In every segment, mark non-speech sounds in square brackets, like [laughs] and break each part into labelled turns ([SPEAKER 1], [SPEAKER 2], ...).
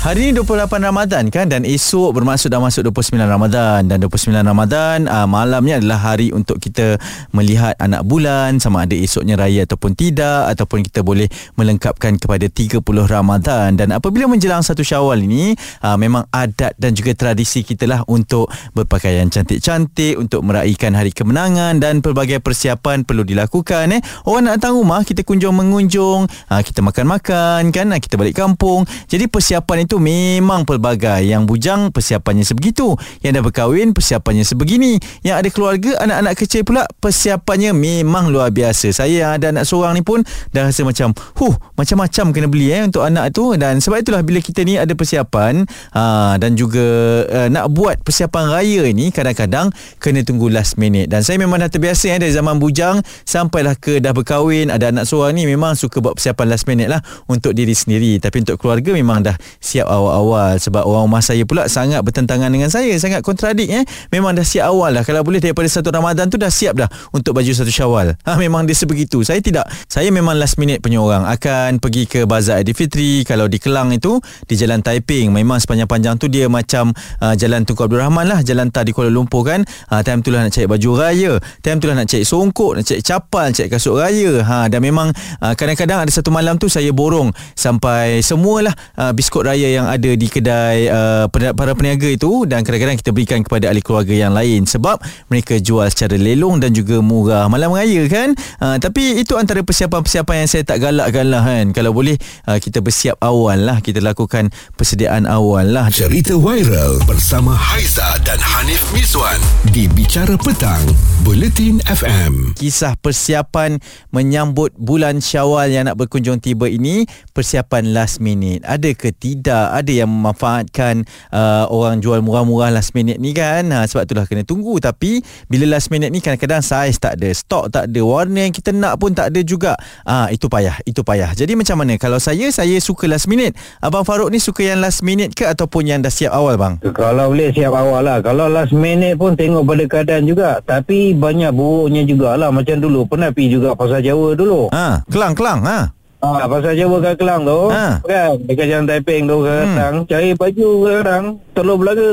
[SPEAKER 1] Hari ini 28 Ramadan kan? Dan esok bermaksud dah masuk 29 Ramadan. Dan 29 Ramadan uh, malamnya adalah hari untuk kita melihat anak bulan sama ada esoknya raya ataupun tidak ataupun kita boleh melengkapkan kepada 30 Ramadan. Dan apabila menjelang satu Syawal ini uh, memang adat dan juga tradisi kita lah untuk berpakaian cantik-cantik untuk meraihkan hari kemenangan dan pelbagai persiapan perlu dilakukan eh. Orang nak datang rumah kita kunjung mengunjung uh, kita makan-makan kan? Kita balik kampung. Jadi persiapan itu itu memang pelbagai. Yang bujang persiapannya sebegitu. Yang dah berkahwin persiapannya sebegini. Yang ada keluarga anak-anak kecil pula persiapannya memang luar biasa. Saya yang ada anak seorang ni pun dah rasa macam huh macam-macam kena beli eh untuk anak tu dan sebab itulah bila kita ni ada persiapan aa, dan juga aa, nak buat persiapan raya ni kadang-kadang kena tunggu last minute dan saya memang dah terbiasa eh dari zaman bujang sampailah ke dah berkahwin ada anak seorang ni memang suka buat persiapan last minute lah untuk diri sendiri tapi untuk keluarga memang dah siap siap awal-awal. Sebab orang rumah saya pula sangat bertentangan dengan saya. Sangat kontradik eh. Memang dah siap awal dah. Kalau boleh daripada satu Ramadan tu dah siap dah untuk baju satu Syawal. [laughs] Ha memang dia sebegitu. Saya tidak saya memang last minute punya orang. Akan pergi ke bazar Aidilfitri kalau di Kelang itu di Jalan Taiping. Memang sepanjang-panjang tu dia macam uh, Jalan Tunku Abdul Rahman lah. Jalan Tar di Kuala Lumpur kan. Uh, time tu lah nak cari baju raya. Time tu lah nak cari songkok nak cari capal cari kasut raya. Ha dan memang uh, kadang-kadang ada satu malam tu saya borong sampai semualah uh, biskut raya yang ada di kedai uh, para peniaga itu dan kadang-kadang kita berikan kepada ahli keluarga yang lain sebab mereka jual secara lelong dan juga murah malam raya kan? Uh, tapi itu antara persiapan-persiapan yang saya tak galakkan lah kan? Kalau boleh uh, kita bersiap awal lah. Kita lakukan persediaan awal lah.
[SPEAKER 2] Cerita viral bersama Haiza dan Hanif Miswan di Bicara Petang Buletin FM
[SPEAKER 1] kisah persiapan menyambut bulan syawal yang nak berkunjung tiba ini persiapan last minute. Ada ke tidak ada yang memanfaatkan uh, orang jual murah-murah last minute ni kan? Ha, sebab itulah kena tunggu. Tapi bila last minute ni kadang-kadang saiz tak ada stok tak ada warna yang kita nak pun tak ada juga. Ha, itu payah itu payah. Jadi macam mana? Kalau saya saya suka last minute. Abang Farouk ni suka yang last minute ke ataupun yang dah siap awal bang?
[SPEAKER 3] Kalau boleh siap awal lah. Kalau last minute pun tengok pada keadaan juga. Tapi banyak buruknya jugalah. Macam dulu pernah pergi juga pasal Jawa dulu.
[SPEAKER 1] Ha, Kelang Kelang ha
[SPEAKER 3] Ah, pasal Jawa kat Kelang tu ha. kan dekat jalan Taiping tu kadang hmm. cari baju kadang telur belaga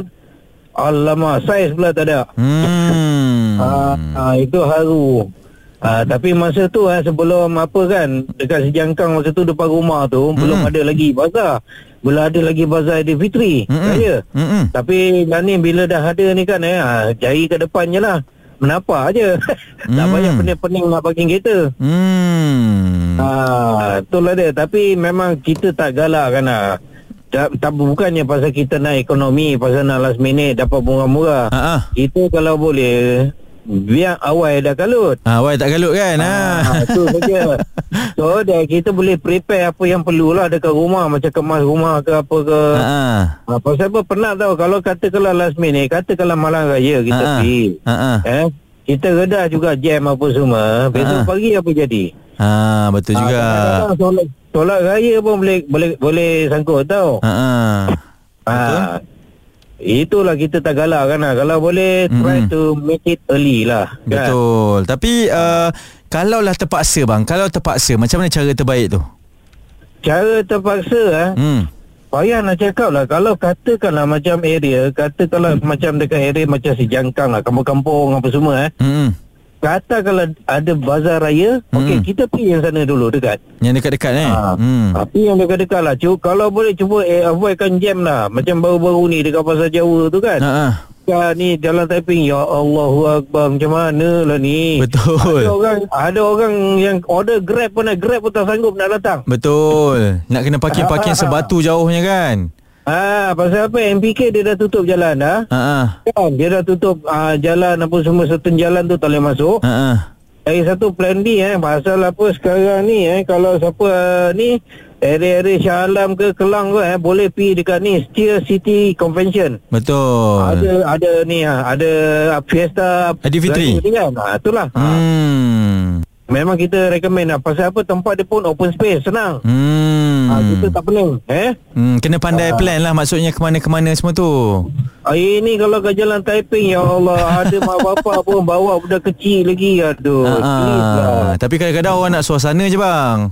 [SPEAKER 3] alamak saiz pula tak ada hmm. ah, ah, itu haru ah, tapi masa tu eh, sebelum apa kan dekat sejangkang masa tu depan rumah tu hmm. belum ada lagi bazar belum ada lagi bazar di Fitri hmm. saya hmm. tapi dah ni bila dah ada ni kan eh, ah, cari ke depannya lah Menapa aja. [laughs] tak hmm. banyak pening-pening nak parking kereta. Hmm. Ha, itulah dia. Tapi memang kita tak galak kan lah. Tak, tak bukannya pasal kita nak ekonomi, pasal nak last minute dapat murah-murah. Ha-ha. Kita kalau boleh biar awal dah kalut.
[SPEAKER 1] Ha, awal tak kalut kan? Ha,
[SPEAKER 3] ha. tu saja. [laughs] So, dia, kita boleh prepare apa yang perlulah dekat rumah. Macam kemas rumah ke apa ke. Ha. ha pasal apa pernah tahu kalau katakanlah last minute, katakanlah malam raya kita ha. pergi. Ha. Eh, kita redah juga jam apa semua. Besok ha. pagi apa jadi?
[SPEAKER 1] Ha, betul ha, juga.
[SPEAKER 3] Solat, solat raya pun boleh boleh boleh sangkut tau. Ha. ha. Betul. Itulah kita tak galak kan lah. Kalau boleh mm-hmm. try to make it early lah.
[SPEAKER 1] Kan? Betul. Tapi uh, kalau lah terpaksa bang, kalau terpaksa macam mana cara terbaik tu?
[SPEAKER 3] Cara terpaksa eh. Hmm. Payah nak cakap lah Kalau katakanlah macam area Katakanlah hmm. macam dekat area Macam si Jangkang lah Kampung-kampung apa semua eh hmm. Kata kalau ada bazar raya hmm. Okey kita pergi yang sana dulu dekat.
[SPEAKER 1] Yang dekat-dekat eh? Ha.
[SPEAKER 3] hmm. Tapi yang dekat-dekat lah. Cuk, Kalau boleh cuba eh, avoidkan jam lah. Macam baru-baru ni Dekat pasar Jawa tu kan? Ha. Kan ni jalan Taiping Ya Allah Akbar Macam mana lah ni.
[SPEAKER 1] Betul.
[SPEAKER 3] Ada orang Ada orang yang order grab pun Grab pun tak sanggup nak datang.
[SPEAKER 1] Betul. Nak kena parking-parking sebatu jauhnya kan
[SPEAKER 3] Ah, pasal apa MPK dia dah tutup jalan dah. Ha ah. Kan dia dah tutup uh, jalan apa semua certain jalan tu tak boleh masuk. Ha ah. Dari satu plan B eh pasal apa sekarang ni eh kalau siapa uh, ni area-area Shah Alam ke Kelang ke eh boleh pergi dekat ni Steel City Convention.
[SPEAKER 1] Betul.
[SPEAKER 3] Ada ada ni ha, ada Fiesta
[SPEAKER 1] Adi Fitri.
[SPEAKER 3] Kan? Ha, itulah. Hmm. Memang kita recommend lah. Pasal apa tempat dia pun open space, senang. Hmm. Ha, kita tak pening. Eh?
[SPEAKER 1] Hmm, kena pandai ha. plan lah maksudnya ke mana-kemana semua tu.
[SPEAKER 3] Hari ni kalau ke jalan Taiping, ya Allah, ada mak bapak pun bawa budak kecil lagi. Aduh, ha,
[SPEAKER 1] ha. Tapi kadang-kadang orang nak suasana je bang.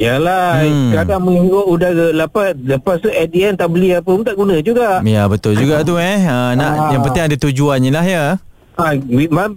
[SPEAKER 3] Yalah, hmm. kadang menghirup udara lepas lepas tu at the end tak beli apa pun tak guna juga.
[SPEAKER 1] Ya, betul juga tu eh. Ha, nak ha. yang penting ada tujuannya lah ya.
[SPEAKER 3] Ha,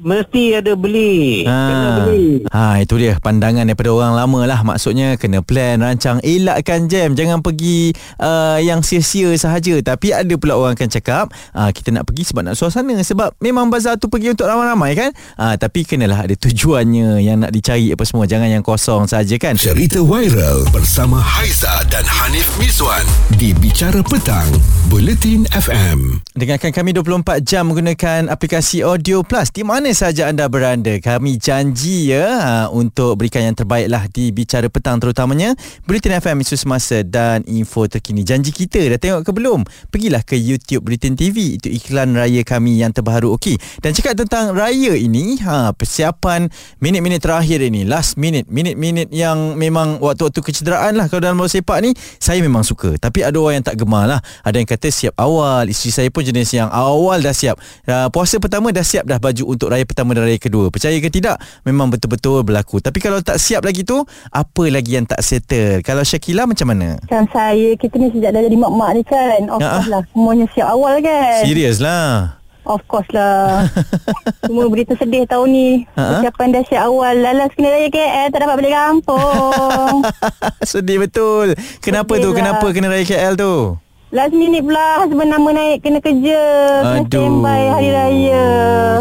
[SPEAKER 3] mesti ada beli. Ha. Kena beli.
[SPEAKER 1] Ha, itu dia pandangan daripada orang lama lah. Maksudnya kena plan, rancang, elakkan jam. Jangan pergi uh, yang sia-sia sahaja. Tapi ada pula orang akan cakap, uh, kita nak pergi sebab nak suasana. Sebab memang bazar tu pergi untuk ramai-ramai kan. Uh, tapi kenalah ada tujuannya yang nak dicari apa semua. Jangan yang kosong sahaja kan.
[SPEAKER 2] Cerita viral bersama Haiza dan Hanif Miswan di Bicara Petang, Buletin FM.
[SPEAKER 1] Dengarkan kami 24 jam menggunakan aplikasi audio Radio Plus di mana saja anda berada kami janji ya ha, untuk berikan yang terbaik lah di Bicara Petang terutamanya Britain FM isu semasa dan info terkini. Janji kita dah tengok ke belum? Pergilah ke YouTube Britain TV itu iklan raya kami yang terbaru okey dan cakap tentang raya ini ha, persiapan minit-minit terakhir ini last minute minit-minit yang memang waktu-waktu kecederaan lah kalau dalam bola sepak ni saya memang suka. Tapi ada orang yang tak gemar lah. Ada yang kata siap awal isteri saya pun jenis yang awal dah siap. Uh, puasa pertama dah siap dah baju untuk raya pertama dan raya kedua. Percaya ke tidak? Memang betul-betul berlaku. Tapi kalau tak siap lagi tu, apa lagi yang tak settle? Kalau Syakila macam mana?
[SPEAKER 4] Kan saya, kita ni sejak dah jadi mak-mak ni kan. Of course lah. Semuanya siap awal kan.
[SPEAKER 1] Serius lah.
[SPEAKER 4] Of course lah. [laughs] Semua berita sedih tahun ni. Persiapan dah siap awal. Lalas kena raya KL tak dapat balik kampung. [laughs]
[SPEAKER 1] sedih betul. Kenapa sedih tu? Lah. Kenapa kena raya KL tu?
[SPEAKER 4] Last minute pula Husband nama naik Kena kerja. Kena Aduh. standby hari raya.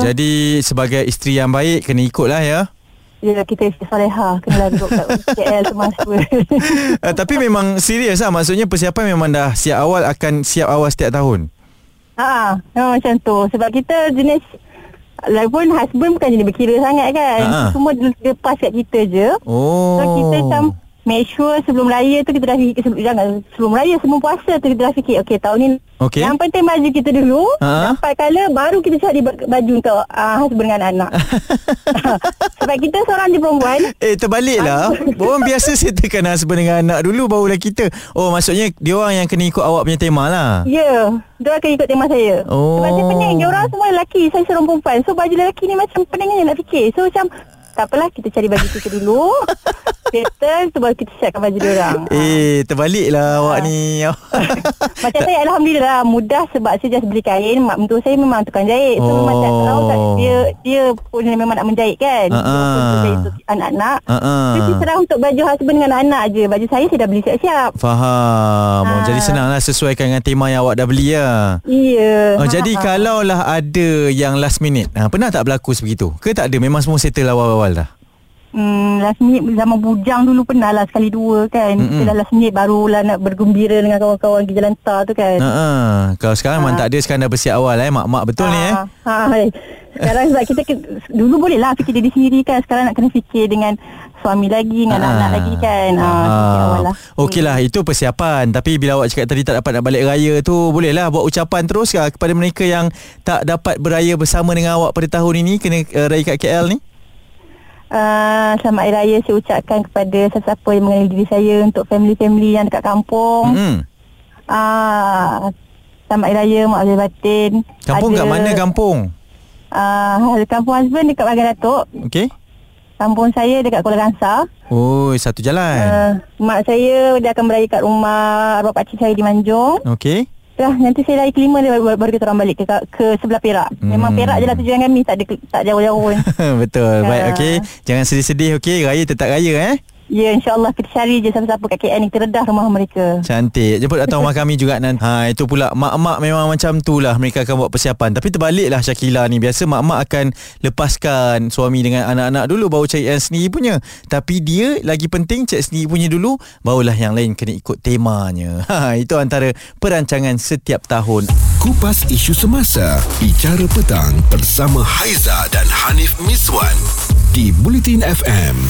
[SPEAKER 1] Jadi sebagai isteri yang baik Kena ikut lah ya.
[SPEAKER 4] Ya kita isteri Saleha. Kena lagu kat [laughs] KL semasa.
[SPEAKER 1] Uh, [laughs] Tapi memang serius lah. Maksudnya persiapan memang dah Siap awal Akan siap awal setiap tahun.
[SPEAKER 4] Haa Memang macam tu. Sebab kita jenis Lagipun husband bukan jenis berkira sangat kan. Ha-ha. Semua lepas kat kita je.
[SPEAKER 1] Oh
[SPEAKER 4] So kita macam make sure sebelum raya tu kita dah fikir sebelum, jangan sebelum raya sebelum puasa tu kita dah fikir okey tahun ni
[SPEAKER 1] okay.
[SPEAKER 4] yang penting baju kita dulu uh-huh. dapat kala baru kita cari baju untuk uh, husband dengan anak. [laughs] [laughs] Sebab kita seorang je perempuan.
[SPEAKER 1] Eh terbalik lah. [laughs] Orang biasa settlekan husband dengan anak dulu barulah kita. Oh maksudnya dia orang yang kena ikut awak punya tema lah.
[SPEAKER 4] Ya yeah, dia akan ikut tema saya. Oh. sebab dia pening. Dia orang semua lelaki. Saya seorang perempuan. So baju lelaki ni macam peningnya nak fikir. So macam tak apalah kita cari baju kita dulu settle tu baru kita siapkan baju dia orang. [laughs]
[SPEAKER 1] Eh, terbaliklah ha. awak ni. [laughs]
[SPEAKER 4] macam saya alhamdulillah mudah sebab saya just beli kain, mak mentua saya memang tukang jahit. So oh. macam tahu tak dia dia pun memang nak menjahit kan. Uh-uh. anak-anak. Uh-uh. Jadi serah untuk baju husband dengan anak je. Baju saya saya dah beli siap-siap.
[SPEAKER 1] Faham. Ha. Jadi senanglah sesuaikan dengan tema yang awak dah beli ya.
[SPEAKER 4] Iya.
[SPEAKER 1] Oh, jadi kalau lah ada yang last minute, ha, pernah tak berlaku sebegitu? Ke tak ada? Memang semua settle awal-awal dah?
[SPEAKER 4] Hmm, last minute zaman bujang dulu pernah lah sekali dua kan. Mm-hmm. Kita last minute barulah nak bergembira dengan kawan-kawan di jalan tar tu kan.
[SPEAKER 1] Ha Kalau sekarang ha. memang tak ada sekarang dah bersiap awal eh mak-mak betul ha. ni eh. Ha.
[SPEAKER 4] Sekarang sebab kita dulu boleh lah fikir diri sendiri kan. Sekarang nak kena fikir dengan suami lagi dengan ha. anak-anak lagi kan. Ha, ha.
[SPEAKER 1] Lah. Okeylah itu persiapan tapi bila awak cakap tadi tak dapat nak balik raya tu bolehlah buat ucapan terus ke kepada mereka yang tak dapat beraya bersama dengan awak pada tahun ini kena uh, raya kat KL ni?
[SPEAKER 4] Uh, selamat Hari Raya saya ucapkan kepada sesiapa yang mengenali diri saya untuk family-family yang dekat kampung. Mm-hmm. Uh, selamat Hari Raya Mak Abdul Batin.
[SPEAKER 1] Kampung kat mana kampung?
[SPEAKER 4] Uh, kampung husband dekat Bagan Datuk.
[SPEAKER 1] Okey.
[SPEAKER 4] Kampung saya dekat Kuala Kangsar.
[SPEAKER 1] Oh, satu jalan. Uh,
[SPEAKER 4] mak saya dia akan beraya kat rumah arwah pakcik saya di Manjung.
[SPEAKER 1] Okey.
[SPEAKER 4] Dah nanti saya lari kelima dia baru, baru kita orang balik ke ke sebelah Perak. Memang hmm. Perak je lah tujuan kami tak ada tak jauh-jauh pun. [laughs]
[SPEAKER 1] Betul. Uh. Baik okey. Jangan sedih-sedih okey. Raya tetap raya eh.
[SPEAKER 4] Ya insyaAllah kita cari je siapa-siapa kat KL ni Kita redah rumah mereka.
[SPEAKER 1] Cantik. Jemput datang [laughs] rumah kami juga nanti ha, Itu pula Mak-mak memang macam tu lah Mereka akan buat persiapan. Tapi terbalik lah Syakila ni. Biasa mak-mak akan Lepaskan suami dengan anak-anak dulu Baru cari yang sendiri punya. Tapi dia Lagi penting cek sendiri punya dulu Barulah yang lain Kena ikut temanya. [laughs] Ha, Itu antara Perancangan setiap tahun.
[SPEAKER 2] Kupas isu semasa. Bicara petang Bersama Haiza dan Hanif Miswan Di Bulletin FM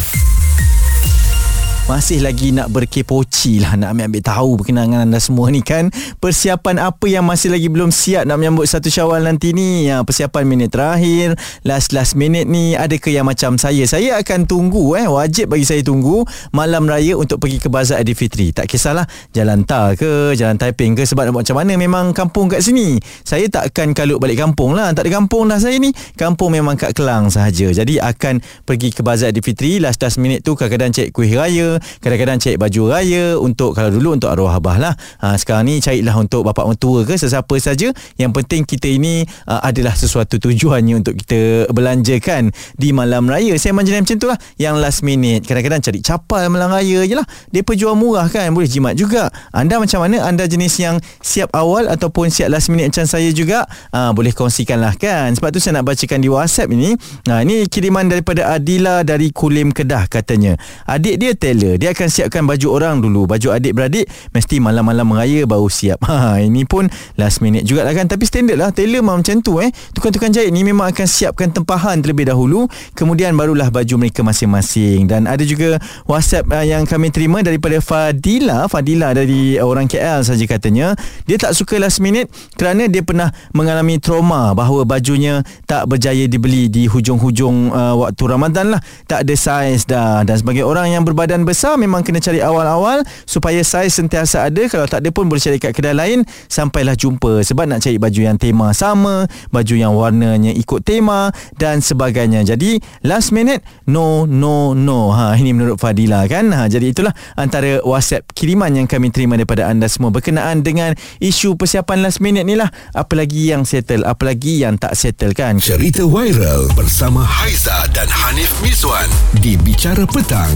[SPEAKER 1] masih lagi nak berkepoci lah nak ambil-ambil tahu berkenaan dengan anda semua ni kan? Persiapan apa yang masih lagi belum siap nak menyambut satu syawal nanti ni? Ya, persiapan minit terakhir last last minute ni. Adakah yang macam saya? Saya akan tunggu eh? Wajib bagi saya tunggu malam raya untuk pergi ke bazar Aidilfitri tak kisahlah jalan tar ke jalan Taiping ke sebab nak buat macam mana memang kampung kat sini. Saya tak akan kalut balik kampung lah. Tak ada kampung dah saya ni. Kampung memang kat Kelang sahaja. Jadi akan pergi ke bazar Aidilfitri last last minute tu kadang-kadang cek kuih raya kadang-kadang cari baju raya untuk kalau dulu untuk arwah abah lah. Ha, sekarang ni carilah untuk bapak mentua ke sesiapa saja. Yang penting kita ini uh, adalah sesuatu tujuannya untuk kita belanjakan di malam raya. Saya macam macam tu lah. Yang last minute kadang-kadang cari capal malam raya je lah. Dia jual murah kan? Boleh jimat juga. Anda macam mana? Anda jenis yang siap awal ataupun siap last minute macam saya juga? Uh, boleh kongsikan lah kan? Sebab tu saya nak bacakan di whatsapp ini. Nah, ini kiriman daripada Adila dari Kulim Kedah katanya. Adik dia tailor dia akan siapkan baju orang dulu. Baju adik-beradik mesti malam-malam meraya baru siap. [laughs] Ha ini pun last minute jugalah kan. Tapi standard lah. Tailor memang macam tu eh. Tukang-tukang jahit ni memang akan siapkan tempahan terlebih dahulu. Kemudian barulah baju mereka masing-masing. Dan ada juga whatsapp uh, yang kami terima daripada Fadila. Fadila dari orang KL saja katanya. Dia tak suka last minute kerana dia pernah mengalami trauma bahawa bajunya tak berjaya dibeli di hujung-hujung uh, waktu Ramadan lah. Tak ada saiz dah. Dan sebagai orang yang berbadan besar memang kena cari awal-awal supaya saiz sentiasa ada. Kalau tak ada pun boleh cari kat kedai lain. Sampailah jumpa sebab nak cari baju yang tema sama baju yang warnanya ikut tema dan sebagainya. Jadi last minute no no no. Ha ini menurut Fadila kan? Ha jadi itulah antara WhatsApp kiriman yang kami terima daripada anda semua berkenaan dengan isu persiapan last minute ni lah. Apalagi yang settle apalagi yang tak settle kan?
[SPEAKER 2] Cerita viral bersama Haiza dan Hanif Miswan di Bicara Petang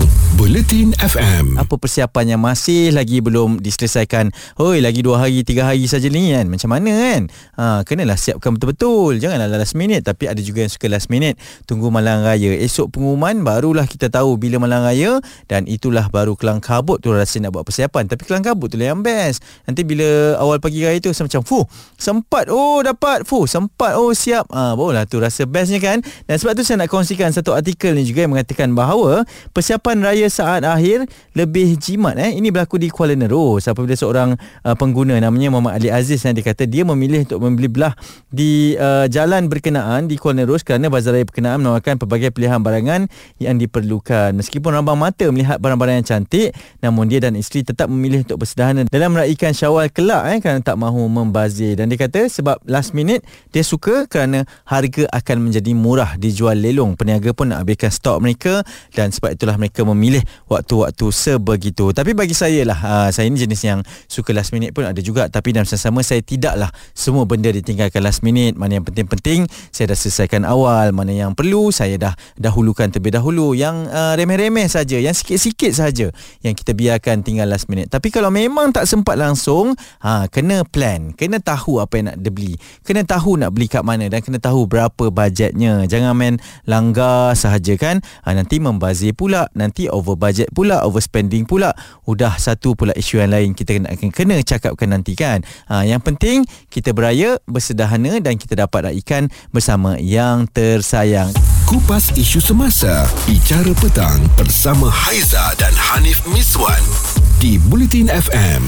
[SPEAKER 2] Bulletin FM.
[SPEAKER 1] Apa persiapan yang masih lagi belum diselesaikan? Hoi, lagi dua hari, tiga hari saja ni kan. Macam mana kan? Ha, kenalah siapkan betul-betul. Janganlah last minute. Tapi ada juga yang suka last minute. Tunggu malam raya. Esok pengumuman, barulah kita tahu bila malam raya. Dan itulah baru kelang kabut tu rasa nak buat persiapan. Tapi kelang kabut tu lah yang best. Nanti bila awal pagi raya tu, macam, fuh, sempat. Oh, dapat. Fuh, sempat. Oh, siap. Ha, barulah tu rasa bestnya kan. Dan sebab tu saya nak kongsikan satu artikel ni juga yang mengatakan bahawa persiapan raya saat lebih jimat eh. Ini berlaku di Kuala Nerus. Apabila seorang uh, pengguna namanya Muhammad Ali Aziz yang dikata dia memilih untuk membeli belah di uh, jalan berkenaan di Kuala Nerus kerana bazar raya berkenaan menawarkan pelbagai pilihan barangan yang diperlukan. Meskipun rambang mata melihat barang-barang yang cantik namun dia dan isteri tetap memilih untuk bersederhana dalam meraihkan Syawal kelak eh kerana tak mahu membazir. Dan dia kata sebab last minute dia suka kerana harga akan menjadi murah dijual lelong. Peniaga pun nak habiskan stok mereka dan sebab itulah mereka memilih memilih waktu-waktu sebegitu. Tapi bagi saya lah, uh, saya ni jenis yang suka last minute pun ada juga. Tapi dalam sama saya tidaklah semua benda ditinggalkan last minute. Mana yang penting-penting, saya dah selesaikan awal. Mana yang perlu, saya dah dahulukan terlebih dahulu. Yang uh, remeh-remeh saja, yang sikit-sikit saja yang kita biarkan tinggal last minute. Tapi kalau memang tak sempat langsung, ha, kena plan. Kena tahu apa yang nak beli. Kena tahu nak beli kat mana dan kena tahu berapa bajetnya. Jangan main langgar sahaja kan. Ha, nanti membazir pula. Nanti over budget pula overspending pula udah satu pula isu yang lain kita kena kena cakapkan nanti kan. Ha, yang penting kita beraya bersederhana dan kita dapat raikan bersama yang tersayang.
[SPEAKER 2] Kupas isu semasa bicara petang bersama Haiza dan Hanif Miswan di Bulletin FM